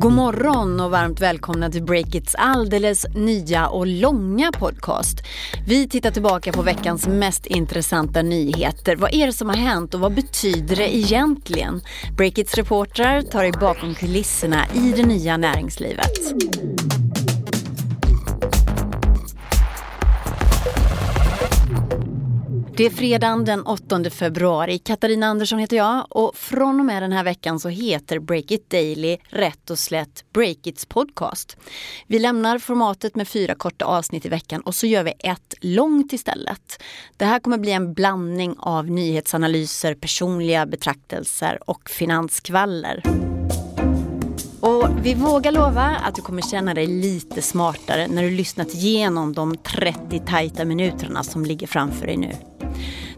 God morgon och varmt välkomna till Breakits alldeles nya och långa podcast. Vi tittar tillbaka på veckans mest intressanta nyheter. Vad är det som har hänt och vad betyder det egentligen? Breakits reportrar tar er bakom kulisserna i det nya näringslivet. Det är fredagen den 8 februari. Katarina Andersson heter jag och från och med den här veckan så heter Break It Daily rätt och slätt Break It's podcast. Vi lämnar formatet med fyra korta avsnitt i veckan och så gör vi ett långt istället. Det här kommer bli en blandning av nyhetsanalyser, personliga betraktelser och finanskvaller. Vi vågar lova att du kommer känna dig lite smartare när du lyssnat igenom de 30 tajta minuterna som ligger framför dig nu.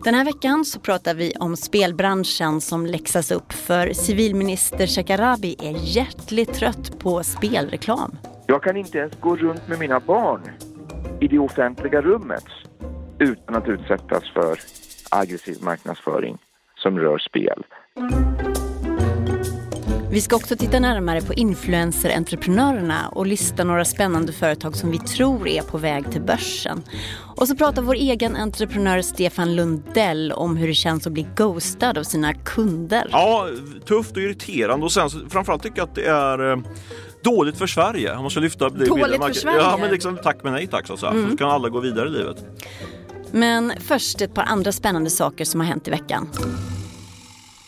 Den här veckan så pratar vi om spelbranschen som läxas upp för civilminister Shekarabi är hjärtligt trött på spelreklam. Jag kan inte ens gå runt med mina barn i det offentliga rummet utan att utsättas för aggressiv marknadsföring som rör spel. Vi ska också titta närmare på influencer-entreprenörerna och lista några spännande företag som vi tror är på väg till börsen. Och så pratar vår egen entreprenör Stefan Lundell om hur det känns att bli ghostad av sina kunder. Ja, tufft och irriterande och sen framförallt tycker jag att det är eh, dåligt för Sverige. Om man ska lyfta Dåligt för Sverige? Ja, men liksom tack men nej tack så att säga. Mm. Så kan alla gå vidare i livet. Men först ett par andra spännande saker som har hänt i veckan.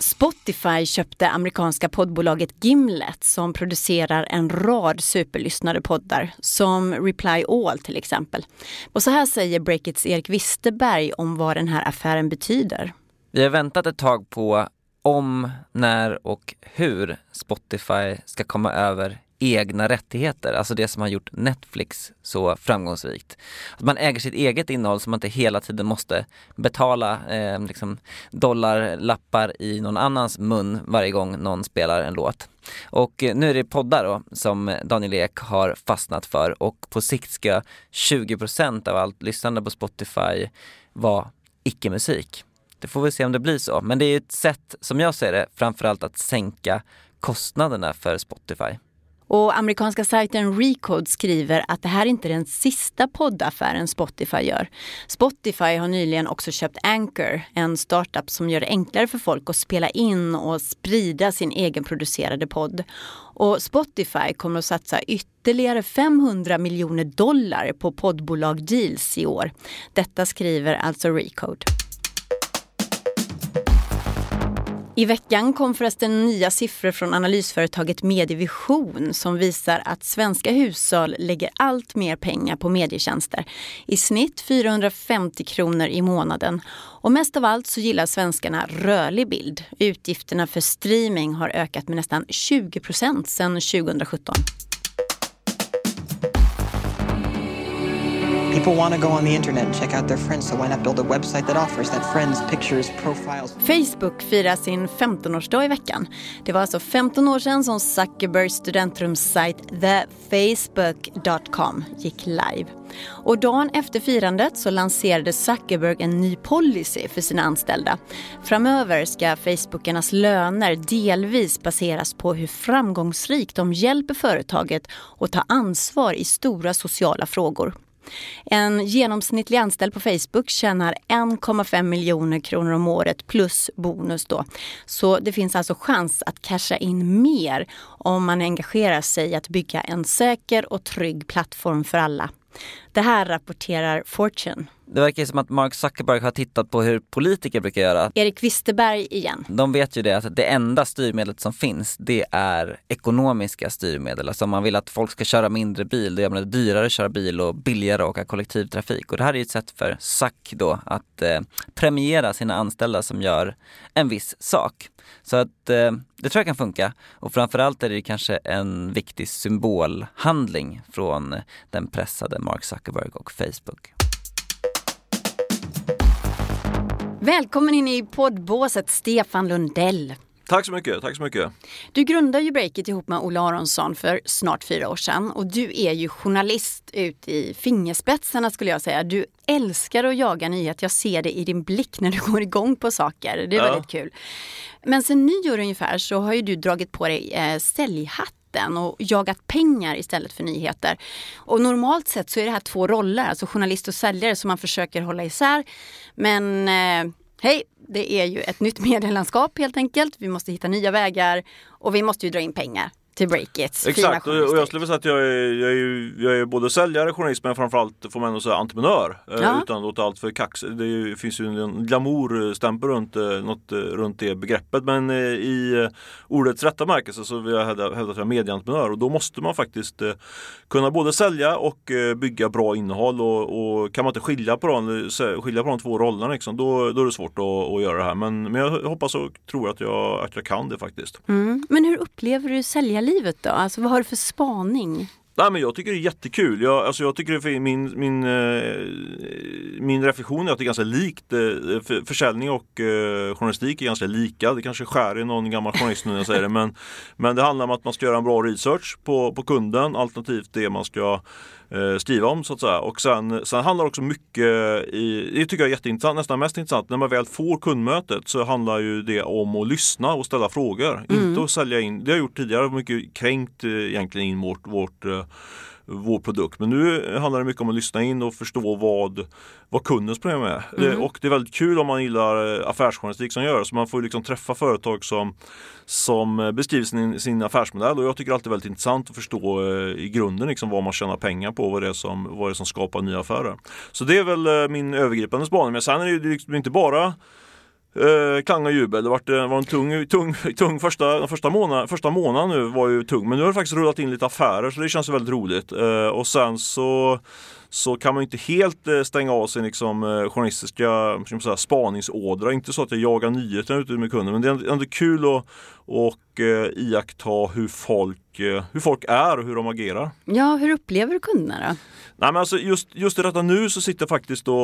Spotify köpte amerikanska poddbolaget Gimlet som producerar en rad superlyssnade poddar som Reply All till exempel. Och så här säger Breakits Erik Wisterberg om vad den här affären betyder. Vi har väntat ett tag på om, när och hur Spotify ska komma över egna rättigheter, alltså det som har gjort Netflix så framgångsrikt. Att man äger sitt eget innehåll så man inte hela tiden måste betala eh, liksom dollarlappar i någon annans mun varje gång någon spelar en låt. Och eh, nu är det poddar då som Daniel Ek har fastnat för och på sikt ska 20% av allt lyssnande på Spotify vara icke-musik. Det får vi se om det blir så, men det är ett sätt som jag ser det framförallt att sänka kostnaderna för Spotify. Och amerikanska sajten Recode skriver att det här inte är den sista poddaffären Spotify gör. Spotify har nyligen också köpt Anchor, en startup som gör det enklare för folk att spela in och sprida sin egenproducerade podd. Och Spotify kommer att satsa ytterligare 500 miljoner dollar på poddbolag deals i år. Detta skriver alltså Recode. I veckan kom förresten nya siffror från analysföretaget Medievision som visar att svenska hushåll lägger allt mer pengar på medietjänster. I snitt 450 kronor i månaden. Och mest av allt så gillar svenskarna rörlig bild. Utgifterna för streaming har ökat med nästan 20 procent sedan 2017. People want to go on the internet and check out their friends, so why not build a website that offers that friends, pictures, profiles? Facebook firar sin 15-årsdag i veckan. Det var alltså 15 år sedan som Zuckerbergs studentrumssajt thefacebook.com gick live. Och dagen efter firandet så lanserade Zuckerberg en ny policy för sina anställda. Framöver ska Facebookarnas löner delvis baseras på hur framgångsrikt de hjälper företaget att ta ansvar i stora sociala frågor. En genomsnittlig anställd på Facebook tjänar 1,5 miljoner kronor om året plus bonus då. Så det finns alltså chans att casha in mer om man engagerar sig i att bygga en säker och trygg plattform för alla. Det här rapporterar Fortune. Det verkar som att Mark Zuckerberg har tittat på hur politiker brukar göra. Erik Wisterberg igen. De vet ju det att det enda styrmedlet som finns det är ekonomiska styrmedel. Alltså om man vill att folk ska köra mindre bil, då gör man det dyrare att köra bil och billigare att åka kollektivtrafik. Och det här är ett sätt för Zuck då att eh, premiera sina anställda som gör en viss sak. Så att eh, det tror jag kan funka. Och framförallt är det kanske en viktig symbolhandling från den pressade Mark Zuckerberg och Facebook. Välkommen in i poddbåset Stefan Lundell. Tack så mycket, tack så mycket. Du grundade ju Breakit ihop med Ola Aronsson för snart fyra år sedan och du är ju journalist ut i fingerspetsarna skulle jag säga. Du älskar att jaga nyheter, jag ser det i din blick när du går igång på saker. Det är ja. väldigt kul. Men sen nyår ungefär så har ju du dragit på dig eh, säljhatt debatten och jagat pengar istället för nyheter. Och normalt sett så är det här två roller, alltså journalist och säljare som man försöker hålla isär. Men eh, hej, det är ju ett nytt medielandskap helt enkelt. Vi måste hitta nya vägar och vi måste ju dra in pengar till Breakits. Exakt, och jag skulle vilja säga att jag är, jag är, jag är både säljare, journalist men framförallt får man ändå säga entreprenör. Eh, ja. Utan att låta allt för kax. Det finns ju en glamourstämpel runt, eh, något, eh, runt det begreppet. Men i ordets rätta märkelse så vill jag hävda, hävda att jag är medieentreprenör och då måste man faktiskt kunna både sälja och bygga bra innehåll och, och kan man inte skilja på de, skilja på de två rollerna liksom, då, då är det svårt att, att göra det här. Men, men jag hoppas och tror att jag, att jag kan det faktiskt. Mm. Men hur upplever du sälja livet då? Alltså vad har du för spaning? Nej, men jag tycker det är jättekul. Jag, alltså jag tycker det min, min, eh, min reflektion är att det är ganska likt. Eh, försäljning och eh, journalistik är ganska lika. Det kanske skär i någon gammal journalist nu när jag säger det. Men, men det handlar om att man ska göra en bra research på, på kunden alternativt det man ska eh, skriva om så att säga. Och sen, sen handlar det också mycket i, det tycker jag är jätteintressant, nästan mest intressant, när man väl får kundmötet så handlar ju det om att lyssna och ställa frågor. Mm. Inte att sälja in, det har jag gjort tidigare, mycket kränkt eh, egentligen in vårt, vårt eh, vår produkt. Men nu handlar det mycket om att lyssna in och förstå vad, vad kundens problem är. Mm. Och det är väldigt kul om man gillar eh, affärsjournalistik som gör så man får liksom träffa företag som, som beskriver sin, sin affärsmodell och jag tycker alltid det är väldigt intressant att förstå eh, i grunden liksom vad man tjänar pengar på och vad det är som, vad det är som skapar nya affärer. Så det är väl eh, min övergripande spaning. Men sen är det liksom inte bara Eh, klang och jubel. Det var, det eh, var en tung, tung, tung första, första, månad, första månaden nu var ju tung. Men nu har det faktiskt rullat in lite affärer så det känns väldigt roligt. Eh, och sen så så kan man inte helt eh, stänga av sin liksom, eh, journalistiska säga, spaningsådra. Inte så att jag jagar nyheterna ute med kunden men det är ändå kul att och, iaktta hur folk, hur folk är och hur de agerar. Ja, hur upplever du kunderna då? Nej, men alltså just, just i detta nu så sitter jag faktiskt och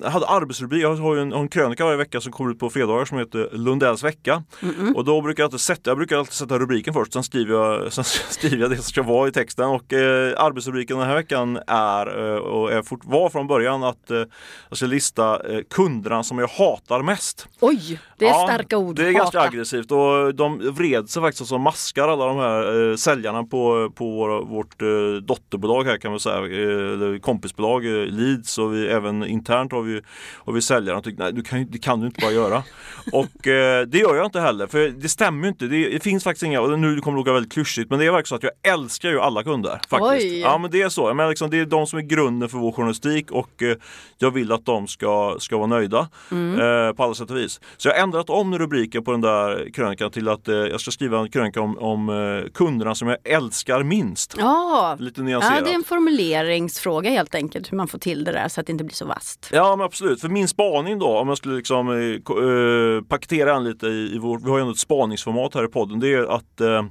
jag hade arbetsrubrik, jag har ju en, en krönika varje vecka som kommer ut på fredagar som heter Lundells vecka. Mm -mm. Och då brukar jag alltid sätta, jag brukar alltid sätta rubriken först, sen skriver jag, sen skriver jag det som ska vara i texten. Och eh, arbetsrubriken den här veckan är, eh, och är fort, var från början att eh, jag ska lista eh, kunderna som jag hatar mest. Oj, det är ja, starka ord. Det är hata. ganska aggressivt och de vred sig faktiskt som maskar alla de här eh, säljarna på, på vår, vårt eh, dotterbolag här kan man säga eller kompisbolag, eh, Leads och vi, även internt har vi, har vi säljare. De tycker, nej du kan, det kan du inte bara göra. och eh, det gör jag inte heller för det stämmer inte. Det, det finns faktiskt inga, och nu kommer det låta väldigt klyschigt men det är verkligen så att jag älskar ju alla kunder. Faktiskt. Oj. Ja men det är så. Men liksom, det är de som är grunden för vår journalistik och eh, jag vill att de ska, ska vara nöjda mm. eh, på alla sätt och vis. Så jag har ändrat om rubriken på den där krönikan till att eh, jag ska skriva en krönika om, om eh, kunderna som jag älskar minst. Ja, Lite nyanserat. Ja, det är en formuleringsfråga helt enkelt hur man får till det där så att det inte blir så vast. Ja men absolut, för min spaning då om jag skulle liksom äh, paketera den lite i, i vår, vi har ju ändå ett spaningsformat här i podden, det är att äh,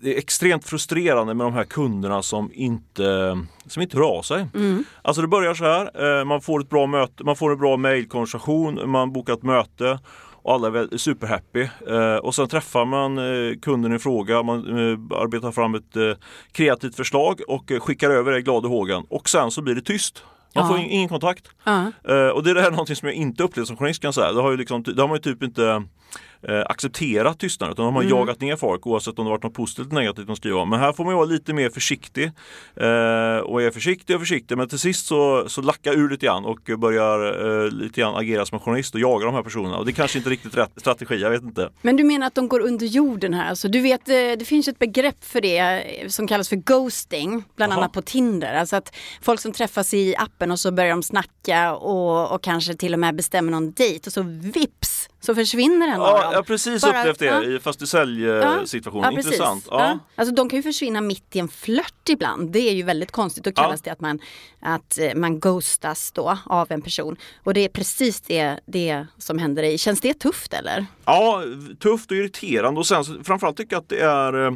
det är extremt frustrerande med de här kunderna som inte, som inte rör sig. Mm. Alltså det börjar så här, man får ett bra möte, man får en bra mejlkonversation, man bokar ett möte och alla är superhappy. Eh, och sen träffar man eh, kunden i fråga, man eh, arbetar fram ett kreativt förslag och skickar över det glad i hågen och sen så blir det tyst. Man får ingen kontakt. Uh och det är det här någonting som jag inte upplevt som journalist kan jag säga. Det har, ju liksom, det har man ju typ inte eh, accepterat tystnad utan de har mm. jagat ner folk oavsett om det varit något positivt eller negativt de skriver om. Men här får man vara lite mer försiktig eh, och är försiktig och försiktig men till sist så, så lackar ur lite grann och börjar eh, lite grann agera som en journalist och jaga de här personerna. Och det är kanske inte riktigt rätt strategi, jag vet inte. Men du menar att de går under jorden här? Alltså, du vet, eh, det finns ett begrepp för det eh, som kallas för ghosting, bland Aha. annat på Tinder. Alltså att folk som träffas i appen och så börjar de snacka och, och kanske till och med bestämmer någon dejt och så vips så försvinner en ja, av dem. Jag har precis Bara, upplevt det ja. i fast i säljsituation. Ja, Intressant. Ja. Alltså de kan ju försvinna mitt i en flört ibland. Det är ju väldigt konstigt. Då kallas det att man, att eh, man ghostas då av en person. Och det är precis det, det som händer dig. Känns det tufft eller? Ja, tufft och irriterande och sen framförallt tycker jag att det är eh,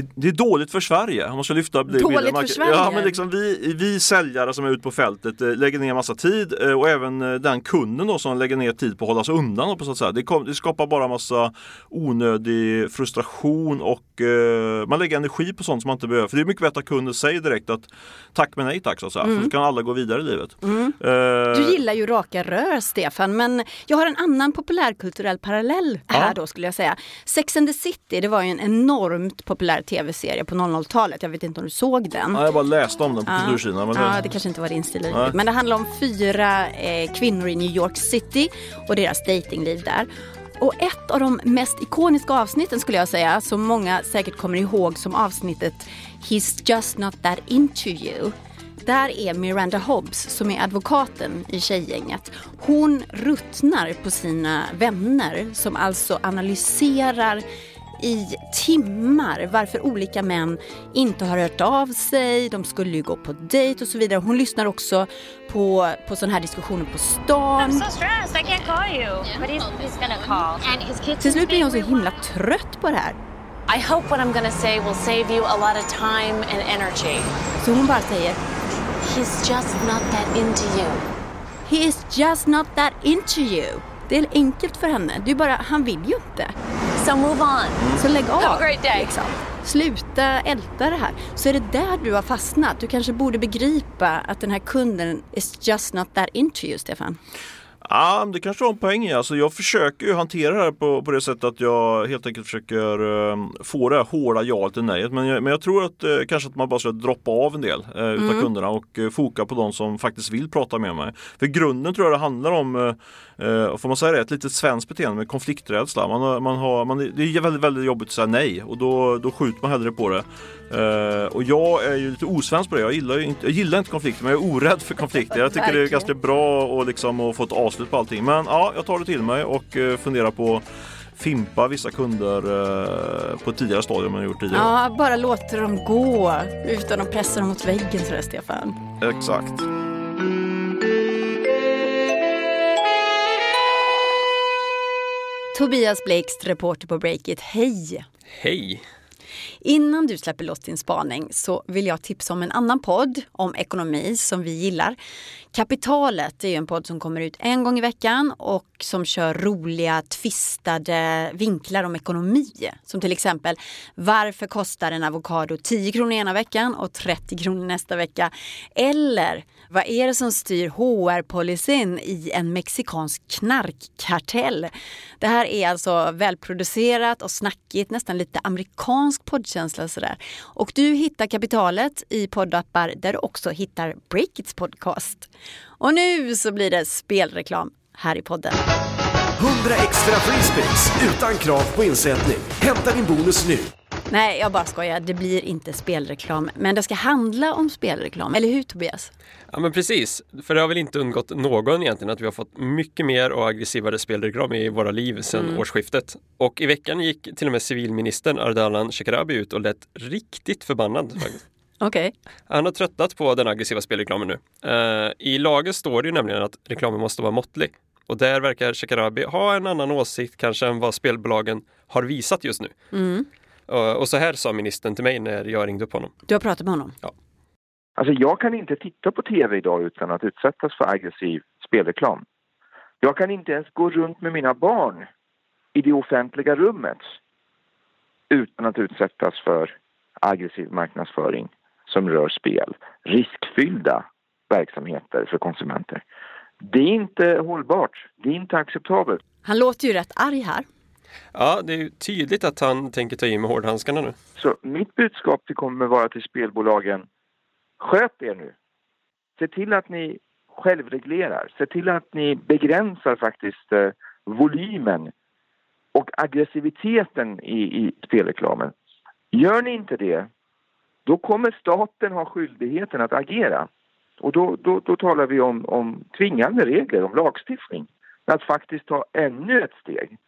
det, det är dåligt för Sverige, om man ska lyfta det Dåligt bilden. för Sverige? Ja, men liksom vi, vi säljare som är ute på fältet eh, lägger ner massa tid eh, och även eh, den kunden då som lägger ner tid på att hålla sig undan. På så säga. Det, kom, det skapar bara massa onödig frustration och eh, man lägger energi på sånt som man inte behöver. För det är mycket bättre att kunden säger direkt att tack men nej tack så säga. Mm. Så kan alla gå vidare i livet. Eh, Du gillar ju raka rör Stefan, men jag har en annan populärkulturell parallell här Ja. då skulle jag säga. Sex and the City, det var ju en enormt populär tv-serie på 00-talet. Jag vet inte om du såg den? ja, jag bara läste om den på kultursidan. Men Ja, det, det kanske inte var din stil Nej. Men det handlar om fyra eh, kvinnor i New York City och deras datingliv där. Och ett av de mest ikoniska avsnitten skulle jag säga, som många säkert kommer ihåg som avsnittet He's just not that into you. Där är Miranda Hobbs som är advokaten i tjejgänget. Hon ruttnar på sina vänner som alltså analyserar i timmar varför olika män inte har hört av sig, de skulle ju gå på dejt och så vidare. Hon lyssnar också på, på sådana här diskussioner på stan. I'm so stressed. I can't call you. But he's, he's gonna call. And his kids. Till slut blir hon så himla trött på det här. I hope what I'm to say will save you a lot of time and energy. Så hon bara säger He's just not that into you. He is just not that into you. Det är enkelt för henne. Det är bara, han vill ju inte. So move on. Så lägg av. Have a great day. Liksom. Sluta älta det här. Så är det där du har fastnat. Du kanske borde begripa att den här kunden is just not that into you, Stefan. Ja, det kanske har en poäng i. Alltså, jag försöker ju hantera det här på, på det sättet att jag helt enkelt försöker eh, få det här hårda jaet eller nejet. Men jag, men jag tror att eh, kanske att man bara ska droppa av en del eh, utav kunderna och eh, foka på de som faktiskt vill prata med mig. För grunden tror jag det handlar om, eh, eh, får man säga det, ett litet svenskt beteende med konflikträdsla. Man, man har, man, det är väldigt, väldigt jobbigt att säga nej och då, då skjuter man hellre på det. Eh, och jag är ju lite osvensk på det. Jag gillar, ju inte, jag gillar inte konflikter men jag är orädd för konflikter. Jag tycker det är ganska bra att liksom, få ett avslut på allting. Men ja, jag tar det till mig och eh, funderar på fimpa vissa kunder eh, på ett tidigare stadium än jag gjort tidigare. Ja, bara låta dem gå utan att pressa dem mot väggen sådär, Stefan. Exakt. Tobias Blixt, reporter på Breakit. Hej! Hej! Innan du släpper loss din spaning så vill jag tipsa om en annan podd om ekonomi som vi gillar. Kapitalet är en podd som kommer ut en gång i veckan och som kör roliga tvistade vinklar om ekonomi. Som till exempel varför kostar en avokado 10 kronor ena veckan och 30 kronor nästa vecka? Eller vad är det som styr HR-policyn i en mexikansk knarkkartell? Det här är alltså välproducerat och snackigt, nästan lite amerikansk poddkänsla sådär. Och du hittar kapitalet i poddappar där du också hittar Breakits podcast. Och nu så blir det spelreklam här i podden. 100 extra freespins utan krav på insättning. Hämta din bonus nu. Nej, jag bara skojar. Det blir inte spelreklam. Men det ska handla om spelreklam. Eller hur Tobias? Ja men precis, för det har väl inte undgått någon egentligen att vi har fått mycket mer och aggressivare spelreklam i våra liv sedan årsskiftet. Och i veckan gick till och med civilministern Ardalan Shekarabi ut och lät riktigt förbannad. Okej. Han har tröttnat på den aggressiva spelreklamen nu. Eh, I lagen står det ju nämligen att reklamen måste vara måttlig. Och där verkar Shekarabi ha en annan åsikt kanske än vad spelbolagen har visat just nu. Eh, och så här sa ministern till mig när jag ringde upp honom. Du har pratat med honom? Alltså jag kan inte titta på tv idag utan att utsättas för aggressiv spelreklam. Jag kan inte ens gå runt med mina barn i det offentliga rummet utan att utsättas för aggressiv marknadsföring som rör spel. Riskfyllda verksamheter för konsumenter. Det är inte hållbart. Det är inte acceptabelt. Han låter ju rätt arg här. Ja, det är ju tydligt att han tänker ta i med hårdhandskarna nu. Så mitt budskap till kommer vara till spelbolagen. Sköt er nu. Se till att ni självreglerar. Se till att ni begränsar faktiskt eh, volymen och aggressiviteten i, i spelreklamen. Gör ni inte det, då kommer staten ha skyldigheten att agera. Och då, då, då talar vi om, om tvingande regler, om lagstiftning. Att faktiskt ta ännu ett steg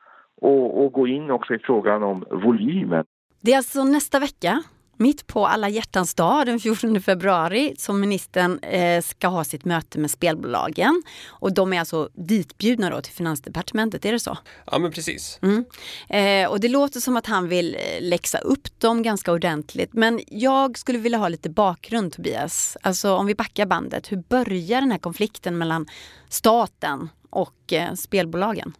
och, och gå in också i frågan om volymen. Det är alltså nästa vecka Mitt på alla hjärtans dag den 14 februari som ministern eh, ska ha sitt möte med spelbolagen. Och de är alltså ditbjudna då till Finansdepartementet, är det så? Ja men precis. Mm. Eh, och det låter som att han vill eh, läxa upp dem ganska ordentligt. Men jag skulle vilja ha lite bakgrund Tobias. Alltså om vi backar bandet, hur börjar den här konflikten mellan staten och eh, spelbolagen?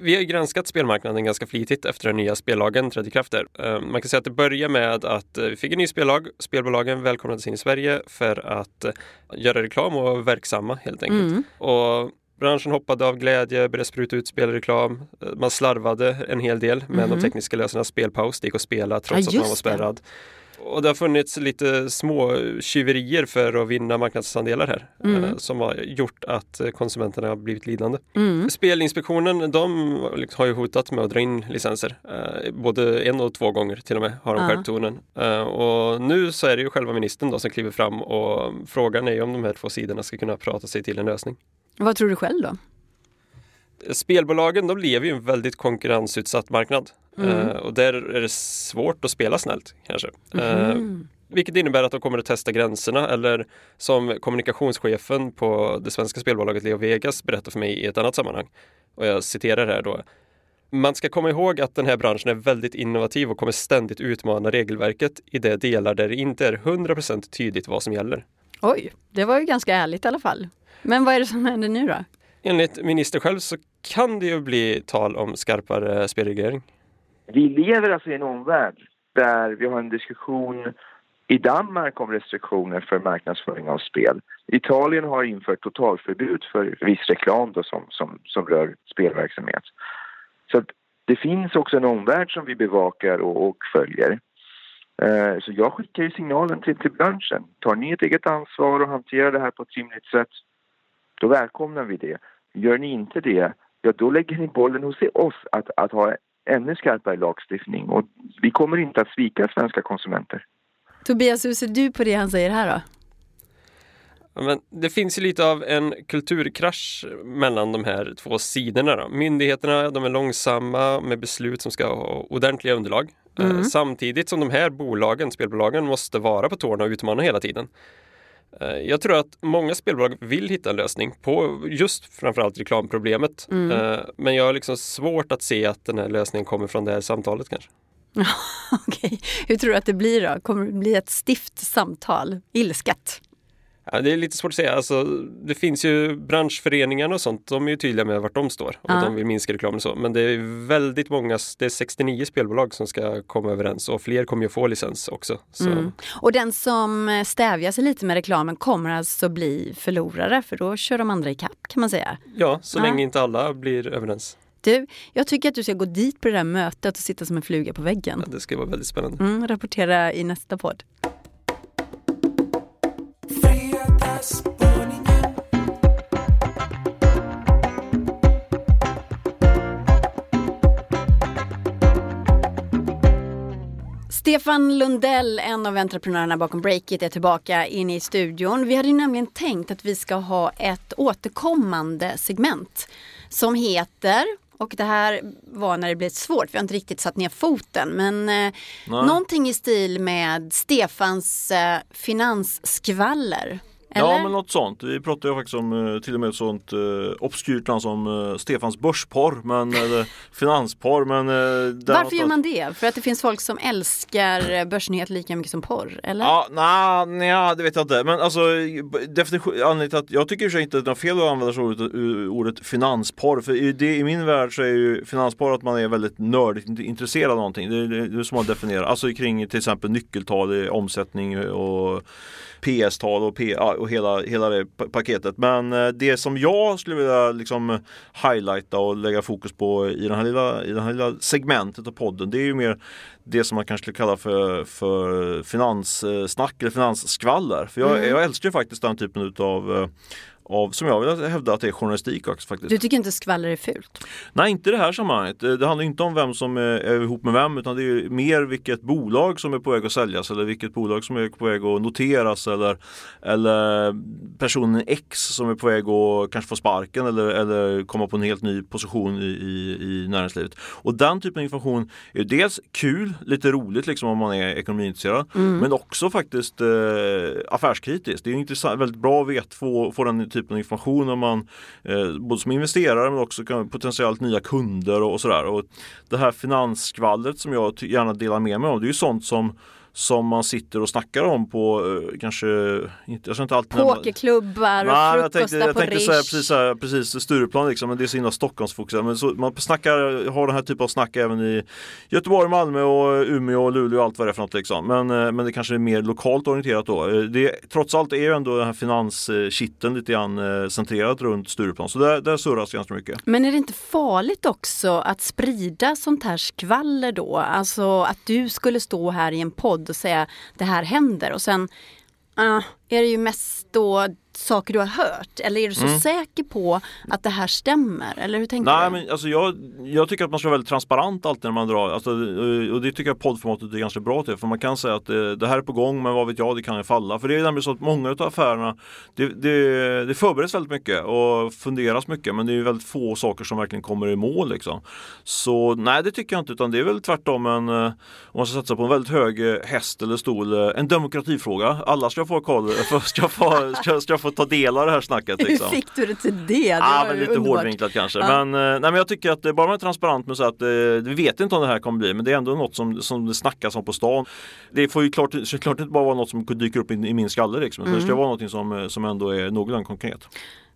Vi har granskat spelmarknaden ganska flitigt efter den nya spellagen trädde i kraft där. Eh, man kan säga att det börjar med att eh, vi fick en ny spellag. Spelbolagen välkomnades in i Sverige för att eh, göra reklam och vara verksamma helt enkelt. Mm. Och branschen hoppade av glädje, började spruta ut spelreklam. Man slarvade en hel del med Mhm. de tekniska lösningarna. Spelpaus, det gick att spela trots Ja, att man var just det. Och det har funnits lite små tjuverier för att vinna marknadsandelar här Mm. eh, som har gjort att konsumenterna har blivit lidande. Mm. Spelinspektionen de liksom har ju hotat med att dra in licenser. Eh, både en och två gånger till och med har de Ja. skärpt tonen. Eh, och nu så är det ju själva ministern då som kliver fram och frågan är ju om de här två sidorna ska kunna prata sig till en lösning. Vad tror du själv då? Spelbolagen de lever ju i en väldigt konkurrensutsatt marknad. Mm. Eh, och där är det svårt att spela snällt kanske. Mhm. vilket innebär att de kommer att testa gränserna eller som kommunikationschefen på det svenska spelbolaget Leo Vegas berättar för mig i ett annat sammanhang. Och jag citerar här då. Man ska komma ihåg att den här branschen är väldigt innovativ och kommer ständigt utmana regelverket i de delar där det inte är 100% tydligt vad som gäller. Oj, det var ju ganska ärligt i alla fall. Men vad är det som händer nu då? Enligt ministern själv så kan det ju bli tal om skarpare spelreglering. Vi lever alltså i en omvärld där vi har en diskussion i Danmark om restriktioner för marknadsföring av spel. Italien har infört totalförbud för viss reklam då som, som, som rör spelverksamhet. Så att det finns också en omvärld som vi bevakar och, och följer. Eh, Så jag skickar ju signalen till, till branschen. Tar ni ett eget ansvar och hanterar det här på ett rimligt sätt, då välkomnar vi det. Gör ni inte det, ja då lägger ni bollen hos oss att, att ha ännu skarpare lagstiftning och vi kommer inte att svika svenska konsumenter. Tobias, hur ser du på det han säger här då? Men det finns ju lite av en kulturkrasch mellan de här två sidorna. Då. Myndigheterna de är långsamma med beslut som ska ha ordentliga underlag. Eh, Mm. Samtidigt som de här bolagen, spelbolagen, måste vara på tårna och utmana hela tiden. Eh, Jag tror att många spelbolag vill hitta en lösning på just framförallt reklamproblemet. Mm. Eh, Men jag har liksom svårt att se att den här lösningen kommer från det här samtalet kanske. Okej, hur tror du att det blir då? Kommer det bli ett stift samtal? Ilsket? Ja, det är lite svårt att säga. Alltså, det finns ju branschföreningarna och sånt. De är ju tydliga med vart de står och Ja. de vill minska reklamen och så. Men det är väldigt många, det är 69 spelbolag som ska komma överens och fler kommer ju få licens också. Så, Mm. Och den som stävjar sig lite med reklamen kommer alltså bli förlorare för då kör de andra i kapp kan man säga. Ja, så Ja. länge inte alla blir överens. Du, jag tycker att du ska gå dit på det där mötet och sitta som en fluga på väggen. Ja, det ska vara väldigt spännande. Mm, rapportera i nästa podd. Stefan Lundell, en av entreprenörerna bakom Breakit, är tillbaka inne i studion. Vi hade ju nämligen tänkt att vi ska ha ett återkommande segment som heter och det här var när det blev svårt, vi har inte riktigt satt ner foten, men eh, någonting i stil med Stefans eh, finansskvaller. Eller? Ja men något sånt. Vi pratade ju faktiskt om eh, till och med ett sånt eh, obskyrt namn som eh, Stefans börsporr men eller finansporr men eh, Varför gör man det? För att det finns folk som älskar eh, börsnyheter lika mycket som porr? Eller? Ja, nej, nej, det vet jag inte. Men alltså definition, anledningen till att jag tycker i inte att det är fel att använda så ordet, ordet finansporr. För i, det, i min värld så är ju finansporr att man är väldigt nördigt int- intresserad av någonting. Det, det, det är som man definierar. Alltså kring till exempel nyckeltal, i omsättning och PS-tal och, P, och hela, hela det pa- paketet. Men eh, det som jag skulle vilja liksom highlighta och lägga fokus på i, den här lilla, i det här lilla segmentet av podden det är ju mer det som man kanske skulle kalla för, för finanssnack eller finansskvaller. För jag, Mm. jag älskar ju faktiskt den typen utav, av, som jag vill hävda att det är journalistik också faktiskt. Du tycker inte skvaller är fult? Nej, inte i det här sammanhanget. Det handlar inte om vem som är- ihop med vem utan det är mer vilket bolag som är på väg att säljas eller vilket bolag som är på väg att noteras eller, eller personen X som är på väg att kanske få sparken eller, eller komma på en helt ny position i, i, i näringslivet. Och den typen av information är dels kul, lite roligt liksom om man är ekonomiintresserad men också faktiskt eh, affärskritiskt. Det är intressant, väldigt bra att vet, få, få den typen av information om man eh, både som investerare men också kan, potentiellt nya kunder och, och sådär. Och det här finansskvallret som jag gärna delar med mig av det är ju sånt som som man sitter och snackar om på eh, kanske, inte, jag inte alltid Pokerklubbar och jag tänkte, frukostar jag på tänkte säga Rish. precis, så här, precis Stureplan liksom, men det är så himla Stockholmsfokuserat. Men så, man snackar, har den här typen av snack även i Göteborg, Malmö och Umeå och Luleå och allt vad det är för något liksom. Men, eh, men det kanske är mer lokalt orienterat då. Eh, Det, trots allt är ju ändå den här finanskitteln lite grann centrerat runt Stureplan. Så där, där surras ganska mycket. Men är det inte farligt också att sprida sånt här skvaller då? Alltså att du skulle stå här i en podd och säga det här händer. Och sen uh, är det ju mest då saker du har hört? Eller är du så säker på att det här stämmer? Eller hur tänker Nej du? men alltså jag, jag tycker att man ska vara väldigt transparent alltid när man drar. Alltså, eh, och det tycker jag poddformatet är ganska bra till. För man kan säga att eh, det här är på gång men vad vet jag, det kan ju falla. För det är nämligen så att många av affärerna det, det, det förbereds väldigt mycket och funderas mycket men det är väldigt få saker som verkligen kommer i mål. Liksom. Så nej det tycker jag inte utan det är väl tvärtom en, eh, om man ska satsa på en väldigt hög häst eller stol, en demokratifråga. Alla ska få, koll, ska få, ska, ska få ta del av det här snacket. Liksom. Hur fick du det till det? det var men lite underbart. hårdvinklat kanske. Ja. Men, eh, nej, men jag tycker att det bara man är transparent med så att eh, vi vet inte om det här kommer bli men det är ändå något som, som det snackas om på stan. Det får ju klart, såklart inte bara vara något som dyker upp i, i min skalle liksom. utan Det Mm. ska vara något som, eh, som ändå är någorlunda konkret.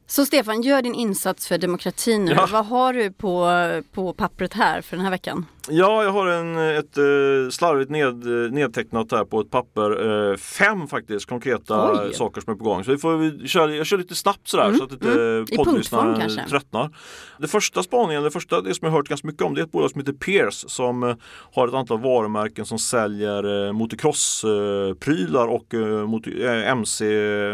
Så Stefan, gör din insats för demokratin nu. Ja. Vad har du på, på pappret här för den här veckan? Ja, jag har en, ett eh, slarvigt ned, nedtecknat här på ett papper. Eh, fem faktiskt konkreta Oj. saker som är på gång. Så vi får vi köra, jag kör lite snabbt sådär Mm, så att inte mm. Poddlyssnaren tröttnar. Det första spaningen, det första det som jag har hört ganska mycket om det är ett bolag som heter Pierce som eh, har ett antal varumärken som säljer eh, motocross-prylar och eh, mot, eh, MC,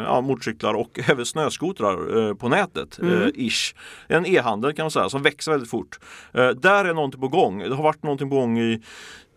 ja, motorcyklar och även snöskotrar eh, på nätet. Mm. Eh, ish. En e-handel kan man säga som växer väldigt fort. Eh, där är någonting på gång. Det har varit någonting på gång i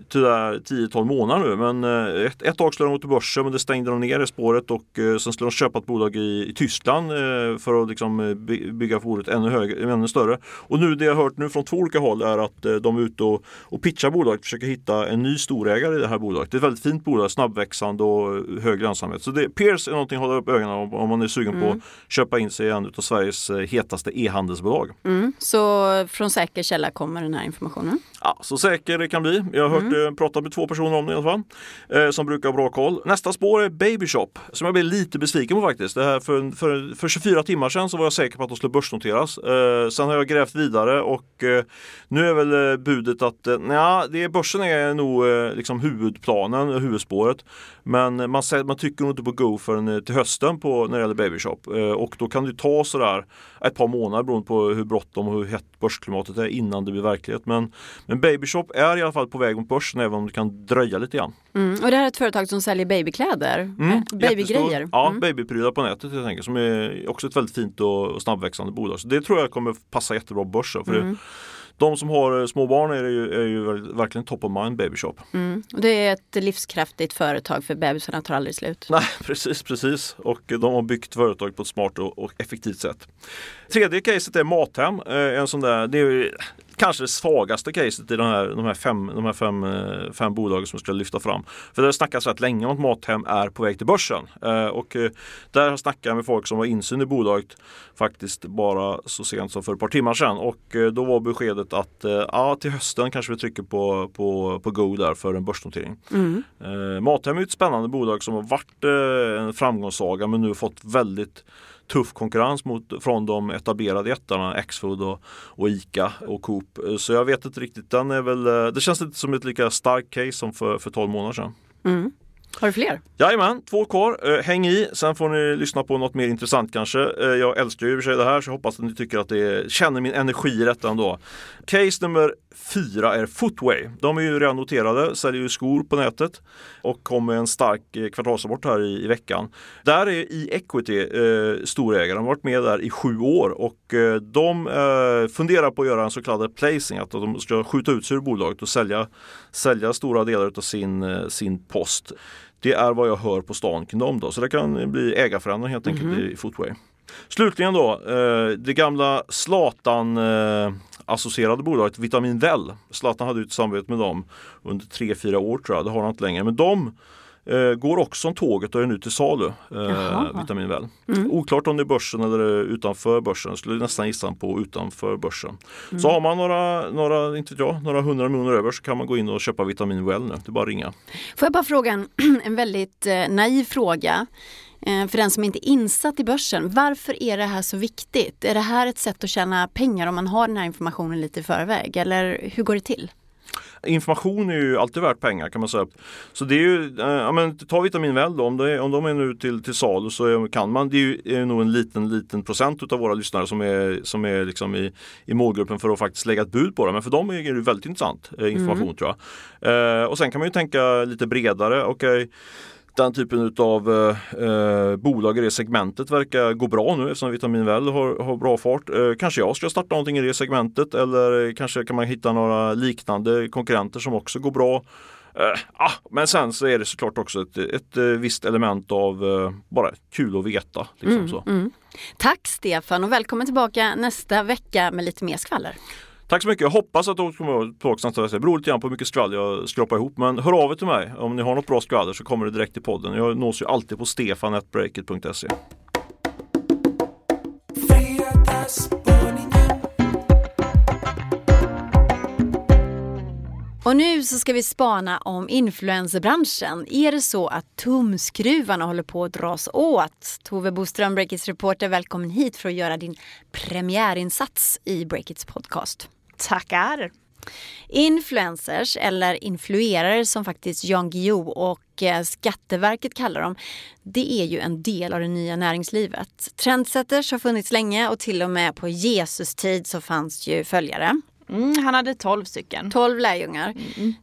10-12 månader nu men eh, ett, ett tag skulle de gå till börsen men det stängde de ner i spåret och eh, sen skulle de köpa ett bolag i, i Tyskland eh, för att liksom by- bygga bordet ännu, högre, ännu större. Och nu det jag har hört nu från två olika håll är att de är ute och, och pitchar bolaget, försöker hitta en ny storägare i det här bolaget. Det är ett väldigt fint bolag, snabbväxande och hög lönsamhet. Så det, Pierce är någonting att hålla upp ögonen om, om man är sugen på att köpa in sig i en av Sveriges hetaste e-handelsbolag. Mm. Så från säker källa kommer den här informationen. Ja, så säker det kan bli. Jag har hört Mm. eh, pratat med två personer om det i alla fall. Eh, som brukar ha bra koll. Nästa spår är Baby Shop. Som jag blev lite besviken på faktiskt. Det här för, för, för 24 timmar sedan så var jag säker på att de skulle börsnoteras. Eh, sen har jag grävt vidare och eh, nu är väl eh, budet att eh, nja, det är, börsen är nog eh, liksom huvudplanen, huvudspåret. Men man, man tycker nog inte på Go förrän eh, till hösten på, när det gäller Baby Shop. Eh, och då kan det ta sådär ett par månader beroende på hur bråttom och hur hett börsklimatet är innan det blir verklighet. Men, men Baby Shop är i alla fall på väg mot börsen även om det kan dröja lite grann. Mm. Och det här är ett företag som säljer babykläder, Mm, eh, babygrejer. jättestor. Ja, Mm. babyprylar på nätet helt enkelt. Som är också ett väldigt fint och, och snabbväxande bolag. Så det tror jag kommer passa jättebra på börsen. För Mm. det, de som har eh, små barn är ju, är ju verkligen top of mind Baby Shop. Mm. Det är ett livskraftigt företag för bebisarna tar aldrig slut. Nej, precis, precis. Och de har byggt företag på ett smart och, och effektivt sätt. Tredje caset är Mathem. Eh, En sån där, det är kanske det svagaste caset i de här, de här, fem, de här fem, eh, fem bolagen som jag ska lyfta fram. För det har snackats rätt länge om att Mathem är på väg till börsen. Eh, Och eh, där har jag snackat med folk som har insyn i bolaget faktiskt bara så sent som för ett par timmar sedan. Och då var beskedet att ja, till hösten kanske vi trycker på, på, på Go där för en börsnotering. Mm. Mathem är ett spännande bolag som har varit en framgångssaga men nu fått väldigt tuff konkurrens mot, från de etablerade jättarna Axfood och, och ICA och Coop. Så jag vet inte riktigt, den är väl, eh, det känns inte som ett lika starkt case som för, för 12 månader sedan. Mm. Har du fler? Jajamän, två kvar. Eh, häng i, sen får ni lyssna på något mer intressant kanske. Eh, jag älskar ju i och för sig det här så jag hoppas att ni tycker att det känner min energi i detta ändå. Case nummer fyra är Footway. De är ju redan noterade, säljer ju skor på nätet och kom med en stark eh, kvartalsrapport här i, i veckan. Där är e-equity eh, storägare, de har varit med där i sju år och eh, de eh, funderar på att göra en så kallad placing, att de ska skjuta ut sig ur bolaget och sälja, sälja stora delar av sin, eh, sin post. Det är vad jag hör på stan kring dem då, så det kan bli ägarförändring helt enkelt Mhm. i Footway. Slutligen då, eh, det gamla Zlatan eh, associerade bolaget Vitamin Well. Zlatan hade ju ett samarbete med dem under 3-4 år tror jag, det har han inte längre. Men de eh, går också om tåget och är nu till salu, eh. Vitamin Well. Mm. Oklart om det är börsen eller utanför börsen, skulle nästan gissa på utanför börsen. Mm. Så har man några, några, inte jag, några hundra miljoner över så kan man gå in och köpa Vitamin Well nu, det är bara att ringa. Får jag bara fråga en, en väldigt eh, naiv fråga eh, för den som inte är insatt i börsen. Varför är det här så viktigt? Är det här ett sätt att tjäna pengar om man har den här informationen lite i förväg? Eller hur går det till? Information är ju alltid värt pengar kan man säga. Så det är ju, eh, ja men ta Vitamin Well då, om, det är, om de är nu till, till salu så kan man, det är ju är nog en liten, liten procent utav våra lyssnare som är, som är liksom i, i målgruppen för att faktiskt lägga ett bud på det. Men för dem är det väldigt intressant eh, information Mm. tror jag. Eh, och sen kan man ju tänka lite bredare, okej den typen av eh, eh, bolag i det segmentet verkar gå bra nu eftersom Vitamin Well har, har bra fart. Eh, kanske jag ska starta någonting i det segmentet eller kanske kan man hitta några liknande konkurrenter som också går bra. Eh, ah, men sen så är det såklart också ett, ett, eh, visst element av eh, bara kul att veta. Liksom Mm, så. mm. Tack Stefan och välkommen tillbaka nästa vecka med lite mer skvaller. Tack så mycket. Jag hoppas att du kommer tillbaka nästa vecka. Det beror lite grann på hur mycket skvaller jag skrapar ihop. Men hör av er till mig. Om ni har något bra skvaller så kommer det direkt till podden. Jag nås ju alltid på stefanetbreakit.se. Och nu så ska vi spana om influencerbranschen. Är det så att tumskruvarna håller på att dras åt? Tove Boström, Breakits reporter, välkommen hit för att göra din premiärinsats i Breakits podcast. Tackar! Influencers, eller influerare som faktiskt Jan Guillou och eh, Skatteverket kallar dem, det är ju en del av det nya näringslivet. Trendsetters har funnits länge och till och med på Jesus tid så fanns ju följare. Mm, han hade 12 stycken. 12 lärjungar.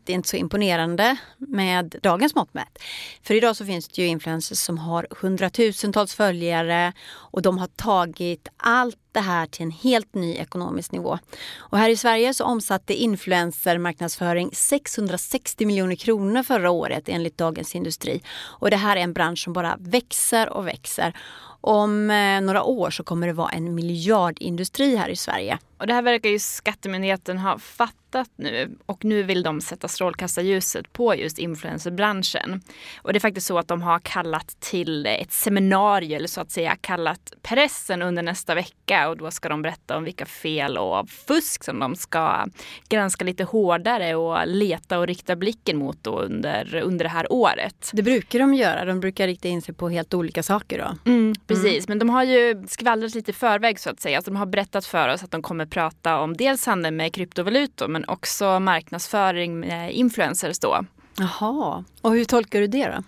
Det är inte så imponerande med dagens mått mätt. För idag så finns det ju influencers som har hundratusentals följare och de har tagit allt det här till en helt ny ekonomisk nivå. Och här i Sverige så omsatte influencermarknadsföring 660 miljoner kronor förra året enligt Dagens Industri. Och det här är en bransch som bara växer och växer. Om eh, några år så kommer det vara en miljardindustri här i Sverige. Och det här verkar ju Skattemyndigheten ha fattat nu och nu vill de sätta strålkastarljuset på just influencerbranschen. Och det är faktiskt så att de har kallat till ett seminarium eller så att säga kallat pressen under nästa vecka och då ska de berätta om vilka fel och fusk som de ska granska lite hårdare och leta och rikta blicken mot under, under det här året. Det brukar de göra. De brukar rikta in sig på helt olika saker då. Mm, precis, men de har ju skvallrat lite i förväg så att säga. Alltså, de har berättat för oss att de kommer prata om dels handel med kryptovalutor men också marknadsföring med influencers då. Jaha, och hur tolkar du det då?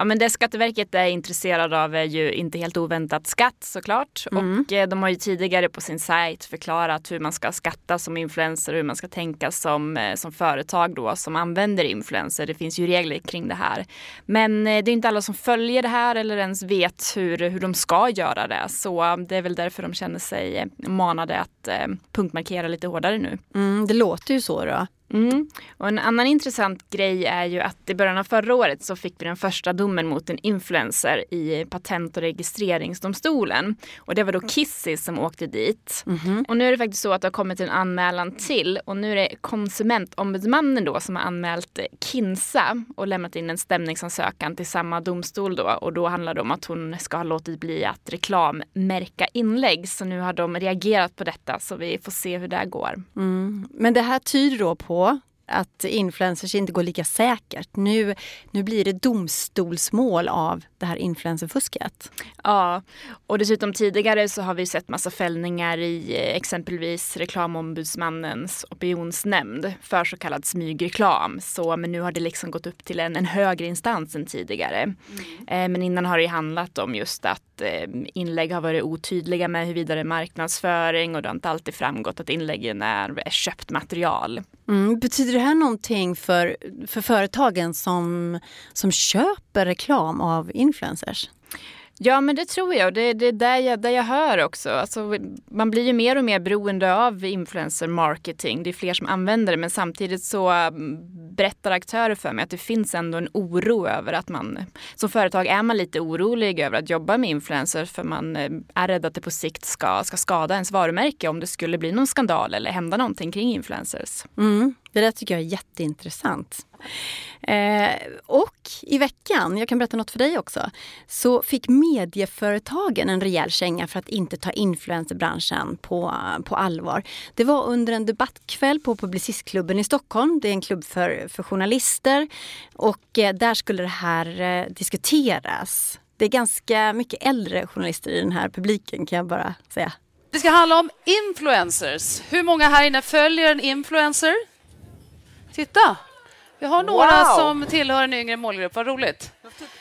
Ja, men det Skatteverket är intresserade av är ju inte helt oväntat skatt såklart. Mm. Och eh, de har ju tidigare på sin sajt förklarat hur man ska skatta som influencer och hur man ska tänka som, eh, som företag då som använder influencer. Det finns ju regler kring det här. Men eh, det är inte alla som följer det här eller ens vet hur, hur de ska göra det. Så det är väl därför de känner sig manade att punktmarkera lite hårdare nu. Mm, det låter ju så då. Mm. Och en annan intressant grej är ju att i början av förra året så fick vi den första domen mot en influencer i Patent och registreringsdomstolen. Och det var då Kissy som åkte dit. Och nu är det faktiskt så att det har kommit en anmälan till och nu är det Konsumentombudsmannen då som har anmält Kinsa och lämnat in en stämningsansökan till samma domstol då. Och då handlar det om att hon ska ha låtit bli att reklammärka inlägg. Så nu har de reagerat på detta så vi får se hur det går. Mm. Men det här tyder då på på att influencers inte går lika säkert. Nu, nu blir det domstolsmål av det här influencerfusket. Ja, och dessutom tidigare så har vi sett massa fällningar i eh, exempelvis Reklamombudsmannens opinionsnämnd för så kallad smygreklam. Så, men nu har det liksom gått upp till en, en högre instans än tidigare. Mm. Eh, men innan har det handlat om just att eh, inlägg har varit otydliga med huruvida det är marknadsföring och det har inte alltid framgått att inläggen är, är köpt material. Mm. Betyder det här någonting för, för företagen som, som köper reklam av influencers? Ja men det tror jag. Det är det där jag, där jag hör också. Alltså, man blir ju mer och mer beroende av influencer marketing. Det är fler som använder det men samtidigt så mm, berättar aktörer för mig att det finns ändå en oro över att man som företag är man lite orolig över att jobba med influencers för man eh, är rädd att det på sikt ska, ska skada ens varumärke om det skulle bli någon skandal eller hända någonting kring influencers. Mm. Det där tycker jag är jätteintressant. Eh, och i veckan, jag kan berätta något för dig också, så fick medieföretagen en rejäl känga för att inte ta influencerbranschen på, på allvar. Det var under en debattkväll på Publicistklubben i Stockholm. Det är en klubb för, för journalister och eh, där skulle det här eh, diskuteras. Det är ganska mycket äldre journalister i den här publiken kan jag bara säga. Det ska handla om influencers. Hur många här inne följer en influencer? Titta! Vi har några wow. som tillhör en yngre målgrupp. Vad roligt.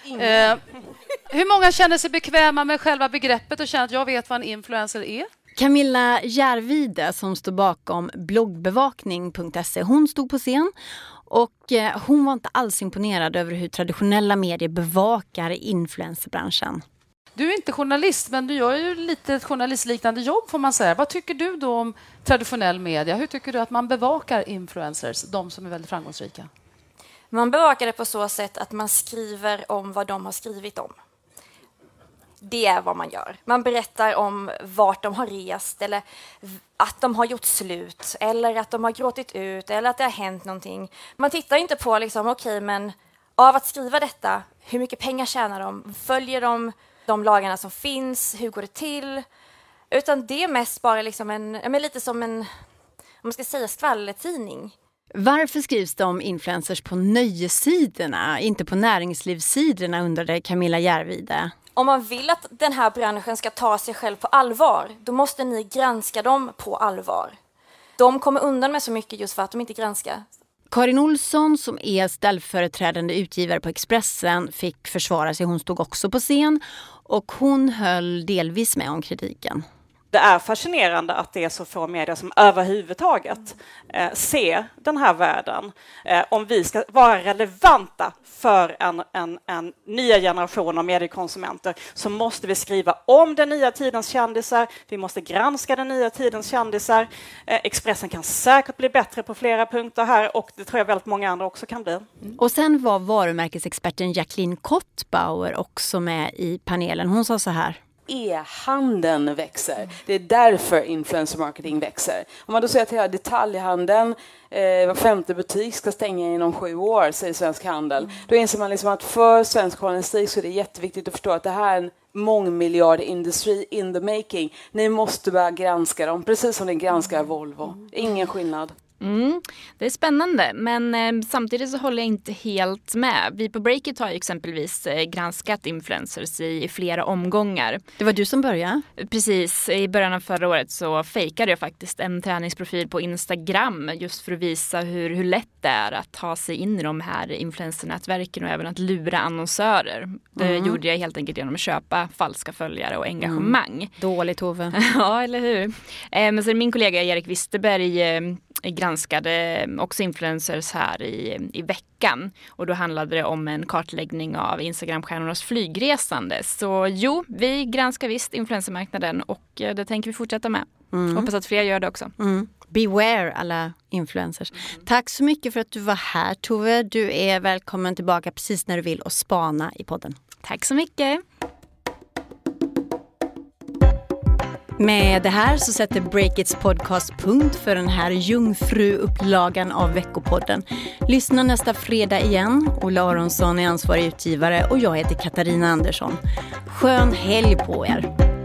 Eh, hur många känner sig bekväma med själva begreppet och känner att jag vet vad en influencer är? Camilla Järvide som står bakom bloggbevakning.se, hon stod på scen och eh, hon var inte alls imponerad över hur traditionella medier bevakar influencerbranschen. Du är inte journalist, men du gör ju lite ett journalistliknande jobb får man säga. Vad tycker du då om traditionell media? Hur tycker du att man bevakar influencers, de som är väldigt framgångsrika? Man bevakar det på så sätt att man skriver om vad de har skrivit om. Det är vad man gör. Man berättar om vart de har rest eller att de har gjort slut eller att de har gråtit ut eller att det har hänt någonting. Man tittar inte på liksom, okej, okay, men av att skriva detta, hur mycket pengar tjänar de? Följer de de lagarna som finns? Hur går det till? Utan det är mest bara liksom en, men lite som en, om man ska säga skvallertidning. Varför skrivs det om influencers på nöjessidorna, inte på näringslivssidorna undrade Camilla Järvide. Om man vill att den här branschen ska ta sig själv på allvar, då måste ni granska dem på allvar. De kommer undan med så mycket just för att de inte granskar. Karin Olsson som är ställföreträdande utgivare på Expressen fick försvara sig. Hon stod också på scen och hon höll delvis med om kritiken det är fascinerande att det är så få medier som överhuvudtaget eh, ser den här världen. Eh, om vi ska vara relevanta för en, en, en nya generation av mediekonsumenter så måste vi skriva om den nya tidens kändisar. Vi måste granska den nya tidens kändisar. Eh, Expressen kan säkert bli bättre på flera punkter här och det tror jag väldigt många andra också kan bli. Mm. Och sen var varumärkesexperten Jacqueline Kottbauer också med i panelen. Hon sa så här e-handeln växer. Det är därför influencer marketing växer. Om man då säger att hela detaljhandeln, eh, var femte butik ska stänga inom sju år, säger Svensk Handel. Mm. Då inser man liksom att för svensk journalistik så är det jätteviktigt att förstå att det här är en mångmiljard industri in the making. Ni måste börja granska dem, precis som ni granskar Volvo. Ingen skillnad. Mm, det är spännande men eh, samtidigt så håller jag inte helt med. Vi på Breakit har ju exempelvis eh, granskat influencers i, i, flera omgångar. Det var du som började? Precis, i början av förra året så fejkade jag faktiskt en träningsprofil på Instagram just för att visa hur, hur lätt det är att ta sig in i de här influencernätverken och även att lura annonsörer. Det mm. gjorde jag helt enkelt genom att köpa falska följare och engagemang. Mm. Dåligt Tove. ja, eller hur. Eh, men så min kollega Erik Wisterberg eh, granskade också influencers här i, i veckan och då handlade det om en kartläggning av Instagramstjärnornas flygresande. Så jo, vi granskar visst influencermarknaden och eh, det tänker vi fortsätta med. Mm. Hoppas att fler gör det också. Mm. Beware alla influencers. Mm. Tack så mycket för att du var här Tove. Du är välkommen tillbaka precis när du vill och spana i podden. Tack så mycket. Med det här så sätter Breakits podcast punkt för den här jungfruupplagan av veckopodden. Lyssna nästa fredag igen. Ola Aronsson är ansvarig utgivare och jag heter Katarina Andersson. Skön helg på er!